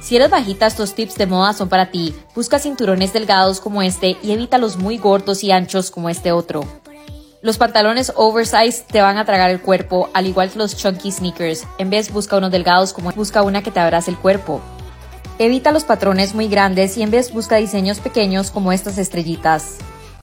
Si eres bajita, estos tips de moda son para ti. Busca cinturones delgados como este y evita los muy gordos y anchos como este otro. Los pantalones oversize te van a tragar el cuerpo, al igual que los chunky sneakers. En vez busca unos delgados como busca una que te abrace el cuerpo. Evita los patrones muy grandes y en vez busca diseños pequeños como estas estrellitas.